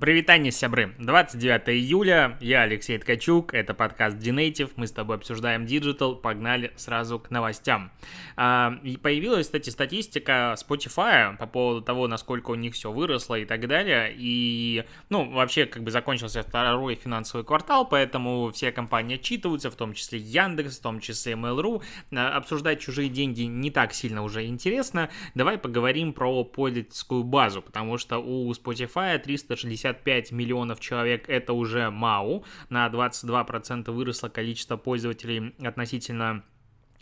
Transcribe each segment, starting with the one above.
Привитание, сябры! 29 июля, я Алексей Ткачук, это подкаст Dinative, мы с тобой обсуждаем Digital, погнали сразу к новостям. А, появилась, кстати, статистика Spotify по поводу того, насколько у них все выросло и так далее, и, ну, вообще, как бы закончился второй финансовый квартал, поэтому все компании отчитываются, в том числе Яндекс, в том числе Mail.ru, а, обсуждать чужие деньги не так сильно уже интересно, давай поговорим про пользовательскую базу, потому что у Spotify 360 65 миллионов человек это уже МАУ, на 22% выросло количество пользователей относительно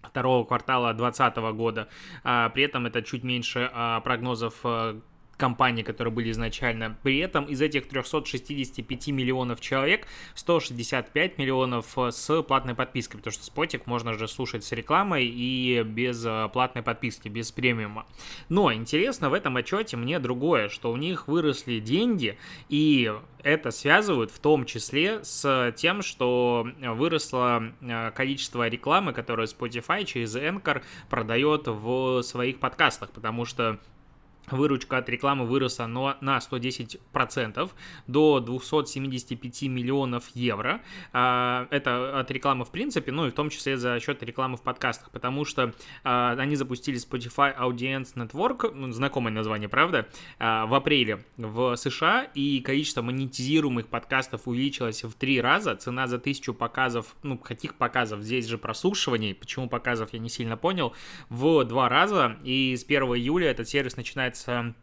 второго квартала 2020 года. А, при этом это чуть меньше а, прогнозов а, компаний, которые были изначально. При этом из этих 365 миллионов человек 165 миллионов э, с платной подпиской, потому что Спотик можно же слушать с рекламой и без э, платной подписки, без премиума. Но интересно в этом отчете мне другое, что у них выросли деньги, и это связывают в том числе с тем, что выросло э, количество рекламы, которую Spotify через Anchor продает в своих подкастах, потому что Выручка от рекламы выросла на 110% до 275 миллионов евро. А, это от рекламы в принципе, ну и в том числе за счет рекламы в подкастах, потому что а, они запустили Spotify Audience Network, ну, знакомое название, правда, а, в апреле в США, и количество монетизируемых подкастов увеличилось в три раза. Цена за тысячу показов, ну каких показов, здесь же прослушиваний, почему показов я не сильно понял, в два раза, и с 1 июля этот сервис начинает Um,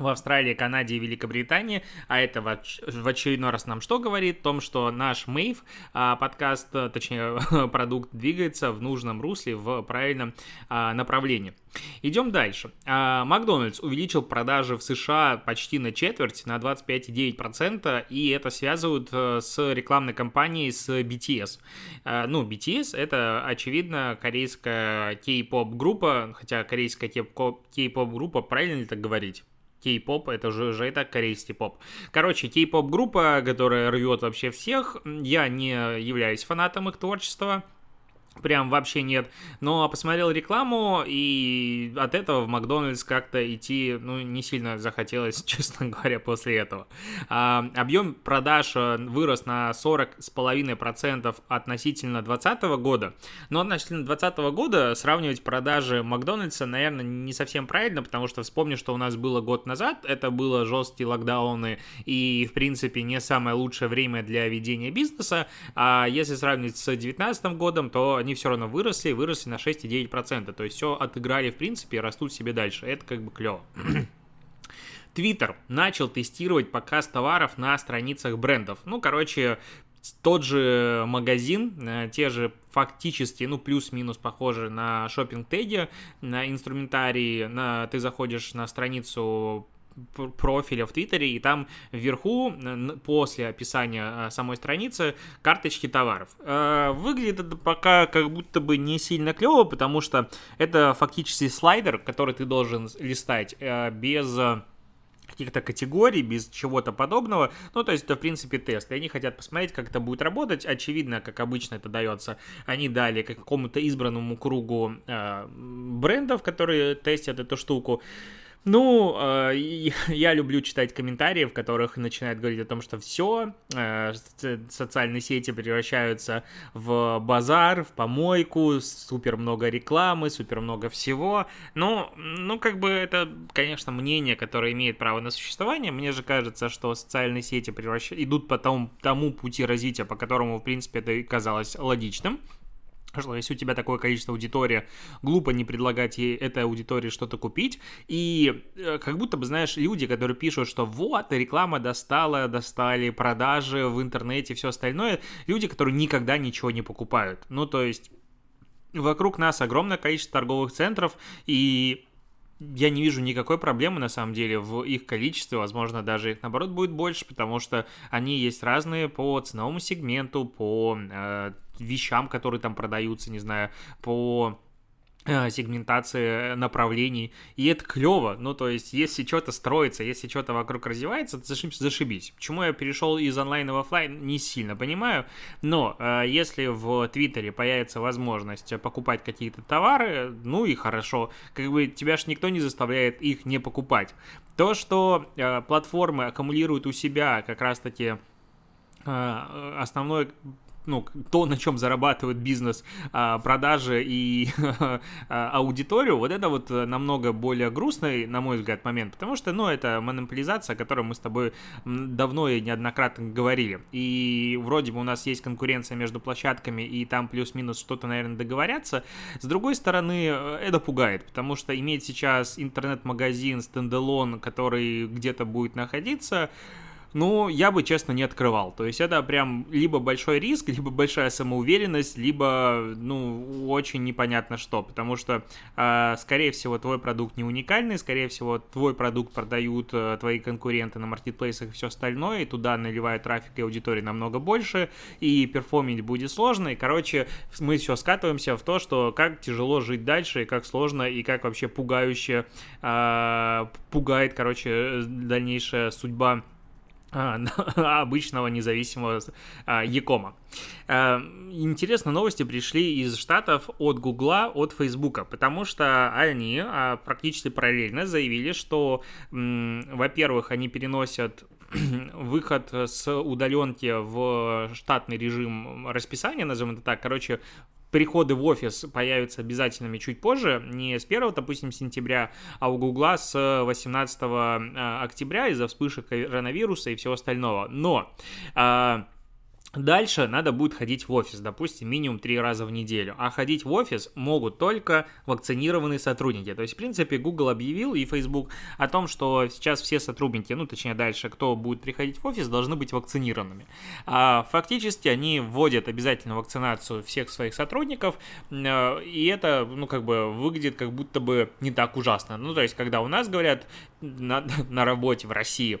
в Австралии, Канаде и Великобритании, а это в очередной раз нам что говорит? О том, что наш Мейв а, подкаст, точнее продукт двигается в нужном русле, в правильном а, направлении. Идем дальше. А, Макдональдс увеличил продажи в США почти на четверть, на 25,9%, и это связывают с рекламной кампанией с BTS. Ну, BTS это, очевидно, корейская кей-поп группа, хотя корейская кей-поп группа, правильно ли так говорить? Кей-поп, это же и так корейский поп. Короче, кей-поп группа, которая рвет вообще всех. Я не являюсь фанатом их творчества, прям вообще нет. Но посмотрел рекламу, и от этого в Макдональдс как-то идти, ну, не сильно захотелось, честно говоря, после этого. А, объем продаж э, вырос на 40,5% относительно 2020 года, но относительно 2020 года сравнивать продажи Макдональдса, наверное, не совсем правильно, потому что вспомни, что у нас было год назад, это было жесткие локдауны и, в принципе, не самое лучшее время для ведения бизнеса, а если сравнивать с 2019 годом, то они все равно выросли, выросли на 6,9%. То есть все отыграли в принципе и растут себе дальше. Это как бы клево. Твиттер начал тестировать показ товаров на страницах брендов. Ну, короче, тот же магазин, э, те же фактически, ну, плюс-минус похожи на шопинг теге на инструментарии, на, ты заходишь на страницу профиля в Твиттере, и там вверху, после описания а, самой страницы, карточки товаров. Э, выглядит это пока как будто бы не сильно клево, потому что это фактически слайдер, который ты должен листать э, без каких-то категорий, без чего-то подобного. Ну, то есть это, в принципе, тест. И они хотят посмотреть, как это будет работать. Очевидно, как обычно это дается, они дали какому-то избранному кругу э, брендов, которые тестят эту штуку. Ну, э, я люблю читать комментарии, в которых начинают говорить о том, что все, э, социальные сети превращаются в базар, в помойку, супер много рекламы, супер много всего. Ну, ну, как бы это, конечно, мнение, которое имеет право на существование. Мне же кажется, что социальные сети превращ... идут по тому, тому пути развития, по которому, в принципе, это казалось логичным что если у тебя такое количество аудитории, глупо не предлагать ей этой аудитории что-то купить. И э, как будто бы, знаешь, люди, которые пишут, что вот, реклама достала, достали продажи в интернете, все остальное, люди, которые никогда ничего не покупают. Ну, то есть вокруг нас огромное количество торговых центров, и я не вижу никакой проблемы на самом деле в их количестве, возможно, даже их наоборот будет больше, потому что они есть разные по ценовому сегменту, по э, вещам, которые там продаются, не знаю, по Э, сегментации направлений, и это клево, ну, то есть, если что-то строится, если что-то вокруг развивается, то зашибись. Почему я перешел из онлайна в офлайн, не сильно понимаю, но э, если в Твиттере появится возможность покупать какие-то товары, ну и хорошо, как бы тебя ж никто не заставляет их не покупать. То, что э, платформы аккумулируют у себя как раз-таки э, основной ну, то, на чем зарабатывает бизнес, а, продажи и а, аудиторию, вот это вот намного более грустный, на мой взгляд, момент, потому что, ну, это монополизация, о которой мы с тобой давно и неоднократно говорили. И вроде бы у нас есть конкуренция между площадками, и там плюс-минус что-то, наверное, договорятся. С другой стороны, это пугает, потому что иметь сейчас интернет-магазин, стендалон, который где-то будет находиться, ну, я бы, честно, не открывал. То есть это прям либо большой риск, либо большая самоуверенность, либо, ну, очень непонятно что. Потому что, э, скорее всего, твой продукт не уникальный, скорее всего, твой продукт продают э, твои конкуренты на маркетплейсах и все остальное, и туда наливают трафик и аудитории намного больше, и перформить будет сложно. И, короче, мы все скатываемся в то, что как тяжело жить дальше, и как сложно, и как вообще пугающе э, пугает, короче, дальнейшая судьба а, обычного независимого а, Якома. А, интересно, новости пришли из Штатов от Гугла, от Фейсбука, потому что они практически параллельно заявили, что, во-первых, они переносят выход с удаленки в штатный режим расписания, назовем это так, короче, приходы в офис появятся обязательными чуть позже, не с 1, допустим, сентября, а у Гугла с 18 э, октября из-за вспышек коронавируса и всего остального. Но а, Дальше надо будет ходить в офис, допустим, минимум три раза в неделю. А ходить в офис могут только вакцинированные сотрудники. То есть, в принципе, Google объявил и Facebook о том, что сейчас все сотрудники, ну, точнее, дальше, кто будет приходить в офис, должны быть вакцинированными. А фактически они вводят обязательно вакцинацию всех своих сотрудников, э, и это, ну, как бы выглядит как будто бы не так ужасно. Ну, то есть, когда у нас говорят на, на работе в России,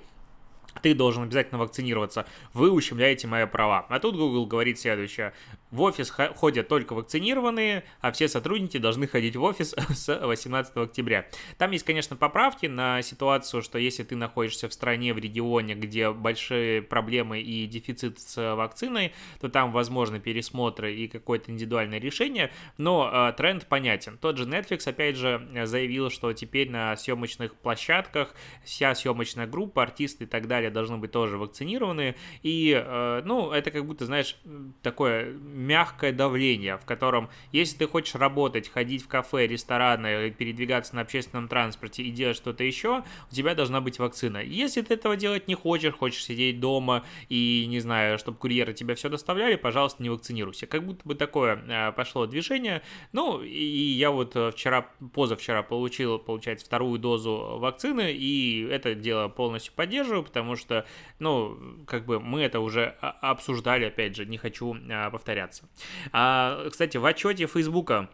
ты должен обязательно вакцинироваться, вы ущемляете мои права. А тут Google говорит следующее. В офис ходят только вакцинированные, а все сотрудники должны ходить в офис с 18 октября. Там есть, конечно, поправки на ситуацию, что если ты находишься в стране, в регионе, где большие проблемы и дефицит с вакциной, то там возможны пересмотры и какое-то индивидуальное решение, но э, тренд понятен. Тот же Netflix, опять же, заявил, что теперь на съемочных площадках вся съемочная группа, артисты и так далее должны быть тоже вакцинированы, и, э, ну, это как будто, знаешь, такое мягкое давление, в котором, если ты хочешь работать, ходить в кафе, рестораны, передвигаться на общественном транспорте и делать что-то еще, у тебя должна быть вакцина. Если ты этого делать не хочешь, хочешь сидеть дома и, не знаю, чтобы курьеры тебя все доставляли, пожалуйста, не вакцинируйся. Как будто бы такое э, пошло движение. Ну, и я вот вчера, позавчера получил, получается, вторую дозу вакцины, и это дело полностью поддерживаю, потому что, ну, как бы мы это уже обсуждали, опять же, не хочу э, повторяться. А, кстати, в отчете Фейсбука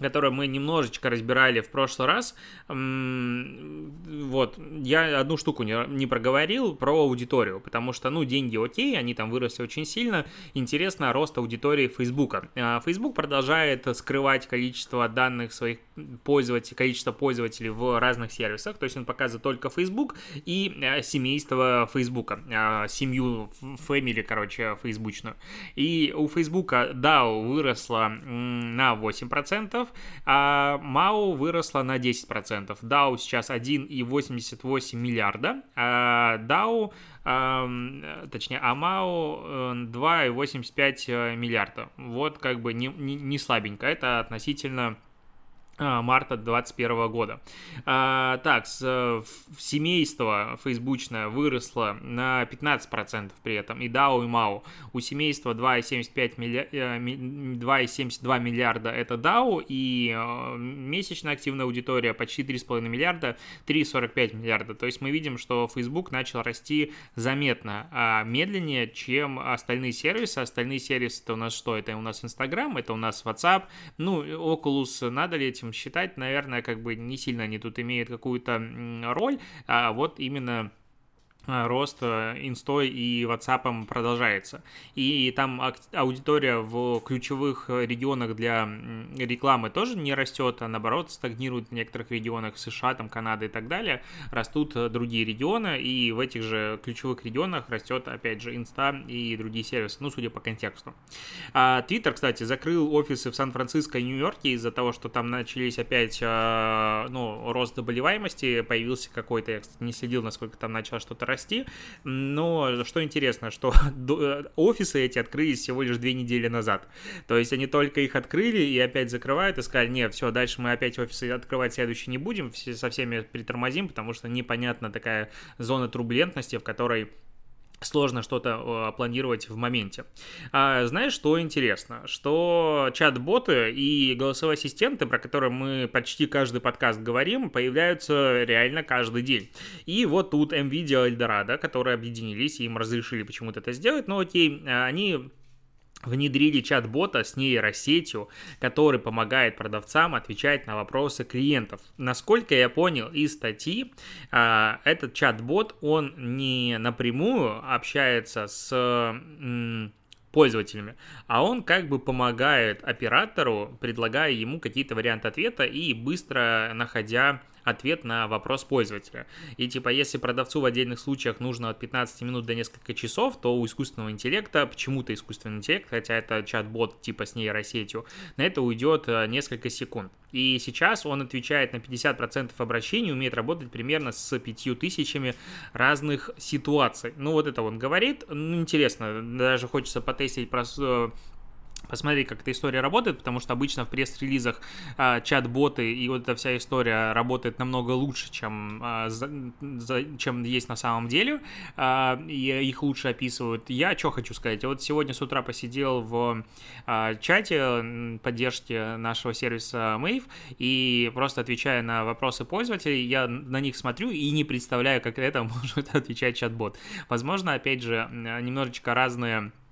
которое мы немножечко разбирали в прошлый раз. Вот, я одну штуку не, не проговорил про аудиторию, потому что, ну, деньги окей, они там выросли очень сильно. Интересно рост аудитории Фейсбука. А, Facebook продолжает скрывать количество данных своих пользователей, количество пользователей в разных сервисах, то есть он показывает только Facebook и а, семейство Фейсбука, а, семью Family, короче, фейсбучную. И у Фейсбука DAO выросла на 8%, а МАУ выросла на 10%. DAO сейчас 1,88 миллиарда, а DAO, а, точнее, АМАУ 2,85 э, миллиарда. Вот как бы не, не, не слабенько, это относительно а, марта 2021 года. А, так, с, семейство фейсбучное выросло на 15% при этом, и DAO, и MAO. У семейства 2,75 милли... 2,72 миллиарда это DAO, и э, месячная активная аудитория почти 3,5 миллиарда, 3,45 миллиарда. То есть мы видим, что Facebook начал расти заметно а медленнее, чем остальные сервисы. Остальные сервисы это у нас что? Это у нас Instagram, это у нас WhatsApp, ну, Oculus, надо ли этим этим считать, наверное, как бы не сильно они тут имеют какую-то роль, а вот именно рост э, инстой и WhatsApp продолжается. И там аудитория в ключевых регионах для рекламы тоже не растет, а наоборот стагнирует в некоторых регионах США, там Канада и так далее. Растут э, другие регионы, и в этих же ключевых регионах растет, опять же, инста и другие сервисы, ну, судя по контексту. А Twitter, кстати, закрыл офисы в Сан-Франциско и Нью-Йорке из-за того, что там начались опять, ну, рост заболеваемости, появился какой-то, я, кстати, не следил, насколько там начало что-то расти. Но что интересно, что э, офисы эти открылись всего лишь две недели назад. То есть они только их открыли и опять закрывают и сказали, нет, все, дальше мы опять офисы открывать следующие не будем, все, со всеми притормозим, потому что непонятна такая зона турбулентности, в которой сложно что-то э, планировать в моменте. А, знаешь, что интересно? Что чат-боты и голосовые ассистенты, про которые мы почти каждый подкаст говорим, появляются реально каждый день. И вот тут NVIDIA и Eldorado, которые объединились, им разрешили почему-то это сделать, но окей, они внедрили чат-бота с нейросетью, который помогает продавцам отвечать на вопросы клиентов. Насколько я понял из статьи, а, этот чат-бот, он не напрямую общается с пользователями, а он как бы помогает оператору, предлагая ему какие-то варианты ответа и быстро находя ответ на вопрос пользователя. И типа, если продавцу в отдельных случаях нужно от 15 минут до нескольких часов, то у искусственного интеллекта, почему-то искусственный интеллект, хотя это чат-бот типа с нейросетью, на это уйдет э, несколько секунд. И сейчас он отвечает на 50% обращений, умеет работать примерно с 5000 разных ситуаций. Ну, вот это он говорит. Ну, интересно, даже хочется потестить про э, посмотреть, как эта история работает, потому что обычно в пресс-релизах а, чат-боты и вот эта вся история работает намного лучше, чем, а, за, за, чем есть на самом деле, а, и их лучше описывают. Я что хочу сказать, вот сегодня с утра посидел в а, чате поддержки нашего сервиса Mave, и просто отвечая на вопросы пользователей, я на них смотрю и не представляю, как это может отвечать чат-бот. Возможно, опять же, немножечко разные Э,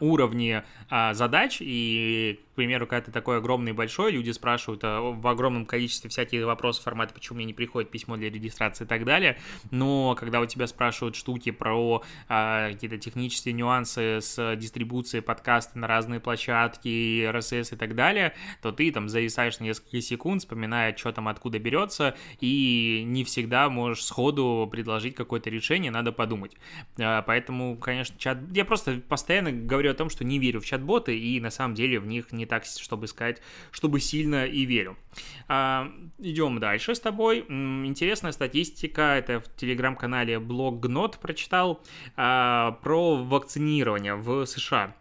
уровни а, задач, и, к примеру, когда ты такой огромный большой, люди спрашивают а, в огромном количестве всяких вопросов формата, почему мне не приходит письмо для регистрации и так далее, но когда у тебя спрашивают штуки про а, какие-то технические нюансы с дистрибуцией подкаста на разные площадки, RSS и так далее, то ты там зависаешь на несколько секунд, вспоминая, что там откуда берется, и не всегда можешь сходу предложить какое-то решение, надо подумать. А, поэтому, конечно, чат... Я просто постоянно говорю о том, что не верю в чат-боты, и на самом деле в них не так, чтобы сказать, чтобы сильно и верю. А, идем дальше с тобой. Интересная статистика, это в телеграм-канале Блог Гнот прочитал, а, про вакцинирование в США.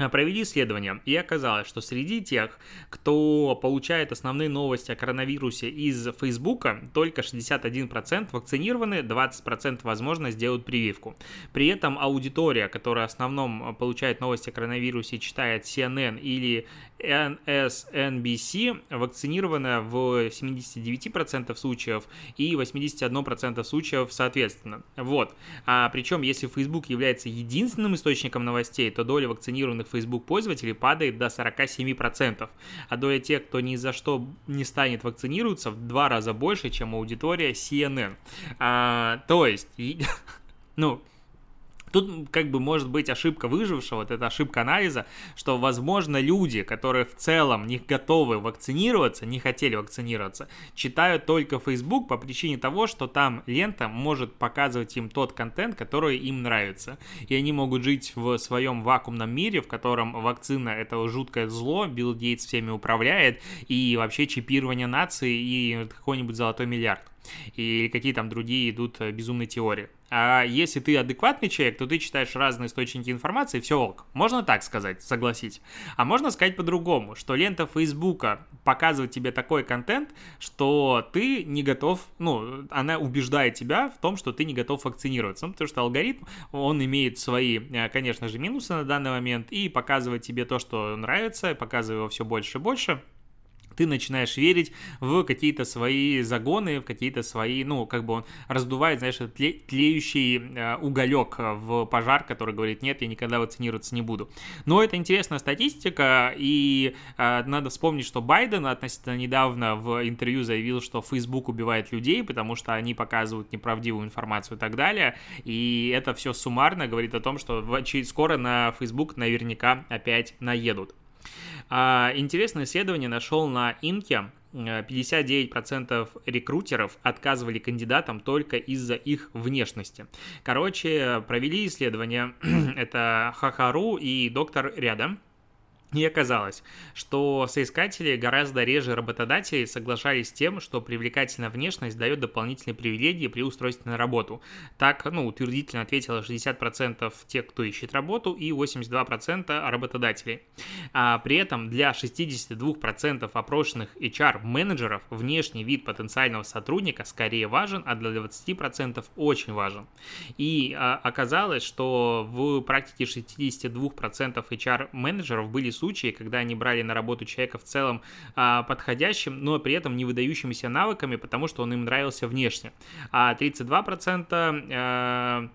А, провели исследование, и оказалось, что среди тех, кто получает основные новости о коронавирусе из Фейсбука, только 61% вакцинированы, 20% возможно сделают прививку. При этом аудитория, которая в основном получает новости о коронавирусе читает CNN или NSNBC, вакцинирована в 79% случаев и 81% случаев соответственно. Вот. А причем, если Facebook является единственным источником новостей, то доля вакцинированных Facebook пользователей падает до 47%, а доля тех, кто ни за что не станет вакцинироваться, в два раза больше, чем аудитория CNN. А, то есть, ну, Тут как бы может быть ошибка выжившего, вот эта ошибка анализа, что, возможно, люди, которые в целом не готовы вакцинироваться, не хотели вакцинироваться, читают только Facebook по причине того, что там лента может показывать им тот контент, который им нравится. И они могут жить в своем вакуумном мире, в котором вакцина это жуткое зло, Билл Гейтс всеми управляет, и вообще чипирование нации и какой-нибудь золотой миллиард и какие там другие идут э, безумные теории. А если ты адекватный человек, то ты читаешь разные источники информации, все ок. Можно так сказать, согласить. А можно сказать по-другому, что лента Фейсбука показывает тебе такой контент, что ты не готов, ну, она убеждает тебя в том, что ты не готов вакцинироваться. Ну, потому что алгоритм, он имеет свои, э, конечно же, минусы на данный момент и показывает тебе то, что нравится, показывает его все больше и больше ты начинаешь верить в какие-то свои загоны, в какие-то свои, ну, как бы он раздувает, знаешь, тле, тлеющий э, уголек в пожар, который говорит, нет, я никогда вакцинироваться не буду. Но это интересная статистика, и э, надо вспомнить, что Байден относительно недавно в интервью заявил, что Facebook убивает людей, потому что они показывают неправдивую информацию и так далее, и это все суммарно говорит о том, что скоро на Facebook наверняка опять наедут. А, интересное исследование нашел на Инке. 59% рекрутеров отказывали кандидатам только из-за их внешности. Короче, провели исследование, это Хахару и доктор рядом, и оказалось, что соискатели гораздо реже работодателей соглашались с тем, что привлекательная внешность дает дополнительные привилегии при устройстве на работу. Так, ну, утвердительно ответило 60% тех, кто ищет работу, и 82% работодателей. А при этом для 62% опрошенных HR-менеджеров внешний вид потенциального сотрудника скорее важен, а для 20% очень важен. И а, оказалось, что в практике 62% HR-менеджеров были случаи, когда они брали на работу человека в целом а, подходящим, но при этом не выдающимися навыками, потому что он им нравился внешне. А 32% а,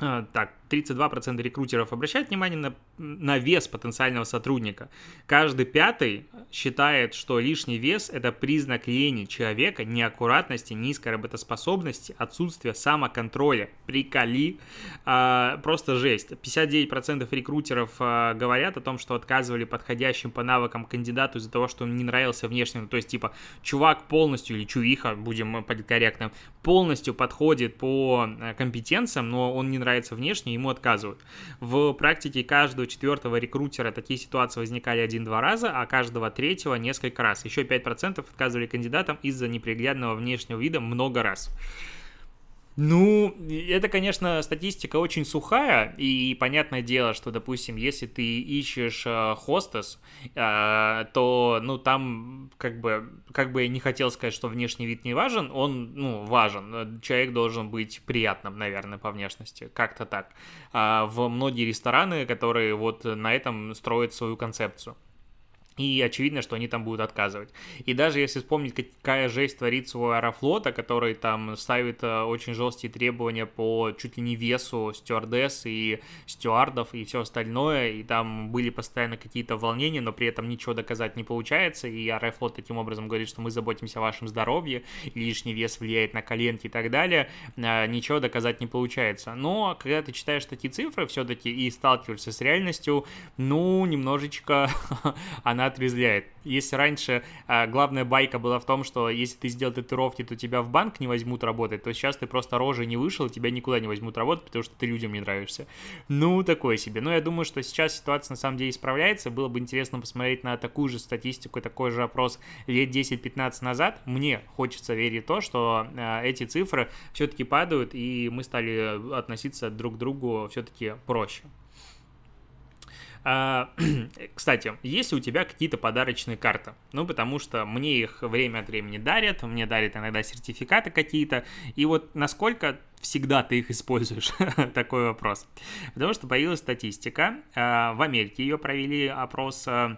а, так, 32% рекрутеров обращают внимание на, на вес потенциального сотрудника. Каждый пятый считает, что лишний вес – это признак лени человека, неаккуратности, низкой работоспособности, отсутствия самоконтроля. Приколи. А, просто жесть. 59% рекрутеров а, говорят о том, что отказывали подходящим по навыкам кандидату из-за того, что он не нравился внешне. Ну, то есть, типа, чувак полностью, или чувиха, будем корректно, полностью подходит по э, компетенциям, но он не нравится внешне, ему отказывают. В практике каждого четвертого рекрутера такие ситуации возникали один-два раза, а каждого третьего несколько раз. Еще 5% отказывали кандидатам из-за неприглядного внешнего вида много раз. Ну, это, конечно, статистика очень сухая, и понятное дело, что, допустим, если ты ищешь э, хостес, э, то, ну, там, как бы, как бы я не хотел сказать, что внешний вид не важен, он, ну, важен. Человек должен быть приятным, наверное, по внешности, как-то так. А в многие рестораны, которые вот на этом строят свою концепцию. И очевидно, что они там будут отказывать. И даже если вспомнить, какая жесть творится у Аэрофлота, который там ставит э, очень жесткие требования по чуть ли не весу стюардесс и стюардов и все остальное, и там были постоянно какие-то волнения, но при этом ничего доказать не получается, и Аэрофлот таким образом говорит, что мы заботимся о вашем здоровье, лишний вес влияет на коленки и так далее, э, ничего доказать не получается. Но когда ты читаешь такие цифры все-таки и сталкиваешься с реальностью, ну, немножечко она она отрезвляет. Если раньше а, главная байка была в том, что если ты сделал татуировки, то тебя в банк не возьмут работать, то сейчас ты просто рожей не вышел, тебя никуда не возьмут работать, потому что ты людям не нравишься. Ну, такое себе. Но я думаю, что сейчас ситуация на самом деле исправляется. Было бы интересно посмотреть на такую же статистику, такой же опрос лет 10-15 назад. Мне хочется верить в то, что а, эти цифры все-таки падают, и мы стали относиться друг к другу все-таки проще. А, кстати, есть ли у тебя какие-то подарочные карты? Ну, потому что мне их время от времени дарят, мне дарят иногда сертификаты какие-то, и вот насколько всегда ты их используешь? Такой вопрос. Потому что появилась статистика, а, в Америке ее провели опрос а,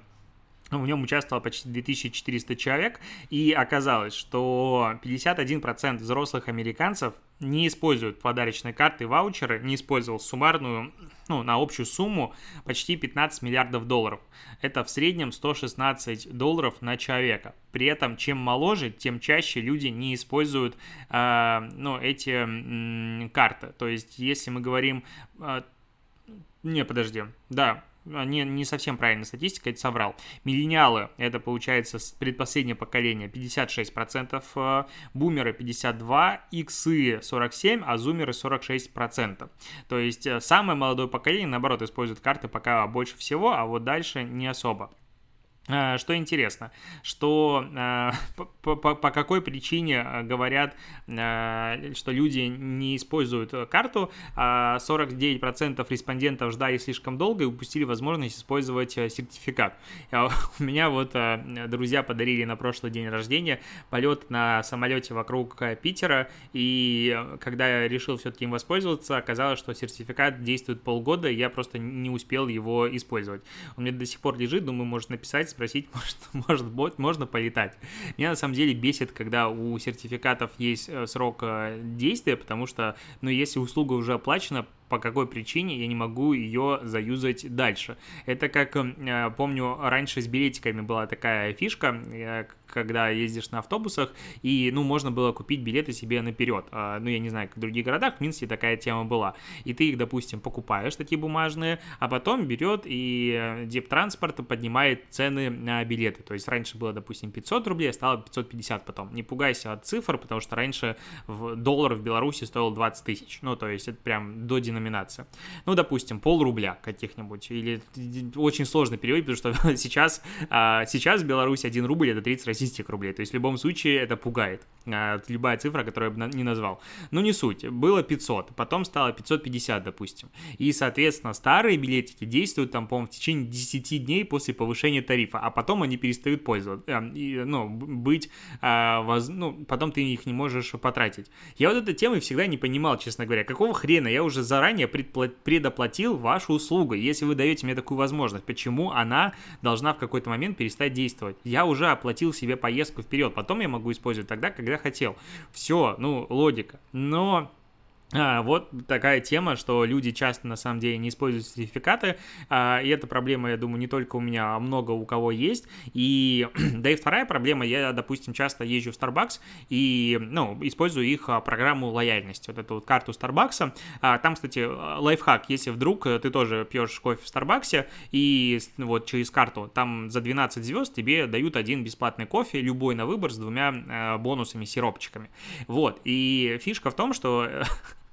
в нем участвовало почти 2400 человек, и оказалось, что 51% взрослых американцев не используют подарочные карты и ваучеры, не использовал суммарную, ну, на общую сумму почти 15 миллиардов долларов. Это в среднем 116 долларов на человека. При этом, чем моложе, тем чаще люди не используют, э, ну, эти э, карты. То есть, если мы говорим... Э, не, подожди, да, не, не совсем правильная статистика, это соврал. Миллениалы, это получается предпоследнее поколение, 56%, э, бумеры 52%, иксы 47%, а зумеры 46%. То есть э, самое молодое поколение, наоборот, использует карты пока больше всего, а вот дальше не особо. Э, что интересно, что э, по, по, по какой причине э, говорят, что люди не используют карту, 49% а респондентов ждали слишком долго и упустили возможность использовать сертификат. А у меня вот друзья подарили на прошлый день рождения полет на самолете вокруг Питера, и когда я решил все-таки им воспользоваться, оказалось, что сертификат действует полгода, и я просто не успел его использовать. Он мне до сих пор лежит, думаю, может написать спросить, может, может, можно полетать. Меня на самом деле бесит, когда у сертификатов есть э, срок э, действия, потому что, ну, если услуга уже оплачена, по какой причине я не могу ее заюзать дальше. Это как, э, помню, раньше с билетиками была такая фишка, э, когда ездишь на автобусах, и, ну, можно было купить билеты себе наперед. А, ну, я не знаю, как в других городах, в Минске такая тема была. И ты их, допустим, покупаешь, такие бумажные, а потом берет и э, Дептранспорт поднимает цены на билеты. То есть раньше было, допустим, 500 рублей, а стало 550 потом. Не пугайся от цифр, потому что раньше доллар в Беларуси стоил 20 тысяч. Ну, то есть это прям до деноминации. Ну, допустим, пол рубля каких-нибудь. Или очень сложно переводить, потому что сейчас, а, сейчас в Беларуси 1 рубль это 30 российских рублей. То есть в любом случае это пугает. А, любая цифра, которую я бы не назвал. Ну, не суть. Было 500, потом стало 550, допустим. И, соответственно, старые билетики действуют там, по-моему, в течение 10 дней после повышения тарифа, а потом они перестают пользоваться, э, ну, быть, воз, ну, потом ты их не можешь потратить. Я вот этой темы всегда не понимал, честно говоря, какого хрена я уже заранее предоплатил вашу услугу, если вы даете мне такую возможность, почему она должна в какой-то момент перестать действовать? Я уже оплатил себе поездку вперед, потом я могу использовать тогда, когда хотел. Все, ну, логика. Но а, вот такая тема, что люди часто на самом деле не используют сертификаты, а, и эта проблема, я думаю, не только у меня, а много у кого есть. И да и вторая проблема, я, допустим, часто езжу в Starbucks и, ну, использую их а, программу лояльности, вот эту вот карту Starbucks. А, там, кстати, лайфхак, если вдруг ты тоже пьешь кофе в Starbucks и вот через карту, там за 12 звезд тебе дают один бесплатный кофе, любой на выбор с двумя а, бонусами, сиропчиками. Вот, и фишка в том, что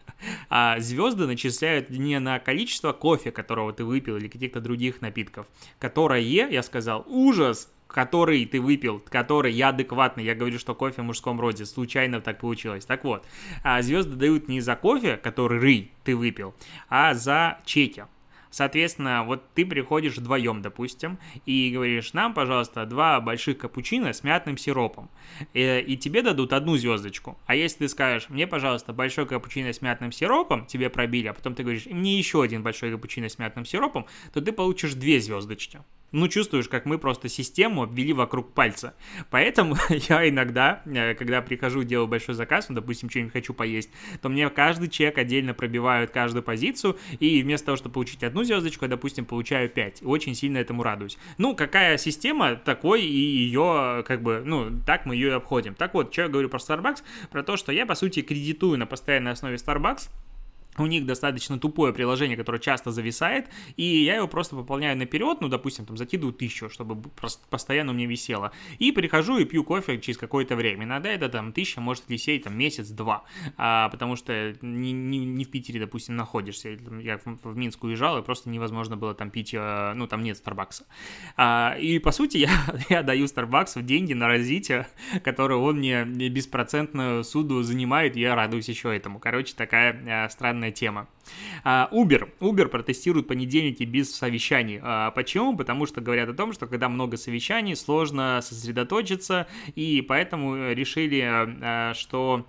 а звезды начисляют не на количество кофе, которого ты выпил, или каких-то других напитков, которое, я сказал, ужас, который ты выпил, который я адекватный, я говорю, что кофе в мужском роде, случайно так получилось. Так вот, а звезды дают не за кофе, который ты выпил, а за чеки. Соответственно, вот ты приходишь вдвоем, допустим, и говоришь, нам, пожалуйста, два больших капучино с мятным сиропом. И, э, и тебе дадут одну звездочку. А если ты скажешь, мне, пожалуйста, большой капучино с мятным сиропом, тебе пробили, а потом ты говоришь, мне еще один большой капучино с мятным сиропом, то ты получишь две звездочки ну, чувствуешь, как мы просто систему обвели вокруг пальца. Поэтому я иногда, э, когда прихожу, делаю большой заказ, ну, допустим, что-нибудь хочу поесть, то мне каждый чек отдельно пробивают каждую позицию, и вместо того, чтобы получить одну звездочку, я, допустим, получаю 5. Очень сильно этому радуюсь. Ну, какая система, такой и ее, как бы, ну, так мы ее и обходим. Так вот, что я говорю про Starbucks? Про то, что я, по сути, кредитую на постоянной основе Starbucks, у них достаточно тупое приложение, которое часто зависает, и я его просто пополняю наперед, ну, допустим, там, закидываю тысячу, чтобы просто постоянно у меня висело, и прихожу и пью кофе через какое-то время. Иногда это там тысяча может висеть там месяц-два, а, потому что не, не, не в Питере, допустим, находишься. Я в, Минск уезжал, и просто невозможно было там пить, а, ну, там нет Старбакса. А, и, по сути, я, я даю Старбаксу деньги на развитие, которое он мне беспроцентную суду занимает, и я радуюсь еще этому. Короче, такая а, странная странная тема. А, Uber. Uber протестирует понедельники без совещаний. А, почему? Потому что говорят о том, что когда много совещаний, сложно сосредоточиться, и поэтому решили, а, что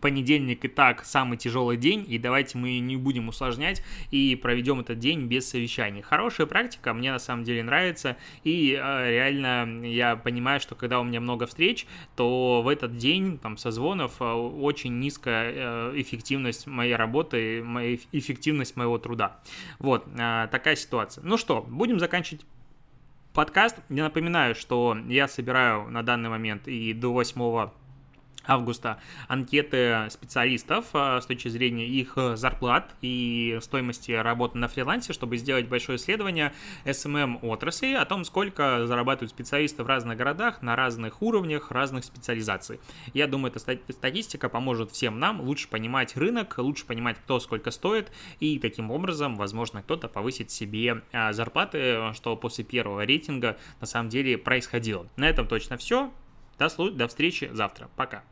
понедельник и так самый тяжелый день, и давайте мы не будем усложнять и проведем этот день без совещаний. Хорошая практика, мне на самом деле нравится, и э, реально я понимаю, что когда у меня много встреч, то в этот день, там, созвонов, э, очень низкая э, эффективность моей работы, моя эффективность моего труда. Вот, э, такая ситуация. Ну что, будем заканчивать подкаст. Я напоминаю, что я собираю на данный момент и до 8 августа анкеты специалистов э, с точки зрения их э, зарплат и стоимости работы на фрилансе, чтобы сделать большое исследование SMM отрасли о том, сколько зарабатывают специалисты в разных городах, на разных уровнях, разных специализаций. Я думаю, эта статистика поможет всем нам лучше понимать рынок, лучше понимать, кто сколько стоит, и таким образом, возможно, кто-то повысит себе э, зарплаты, что после первого рейтинга на самом деле происходило. На этом точно все. До встречи завтра. Пока.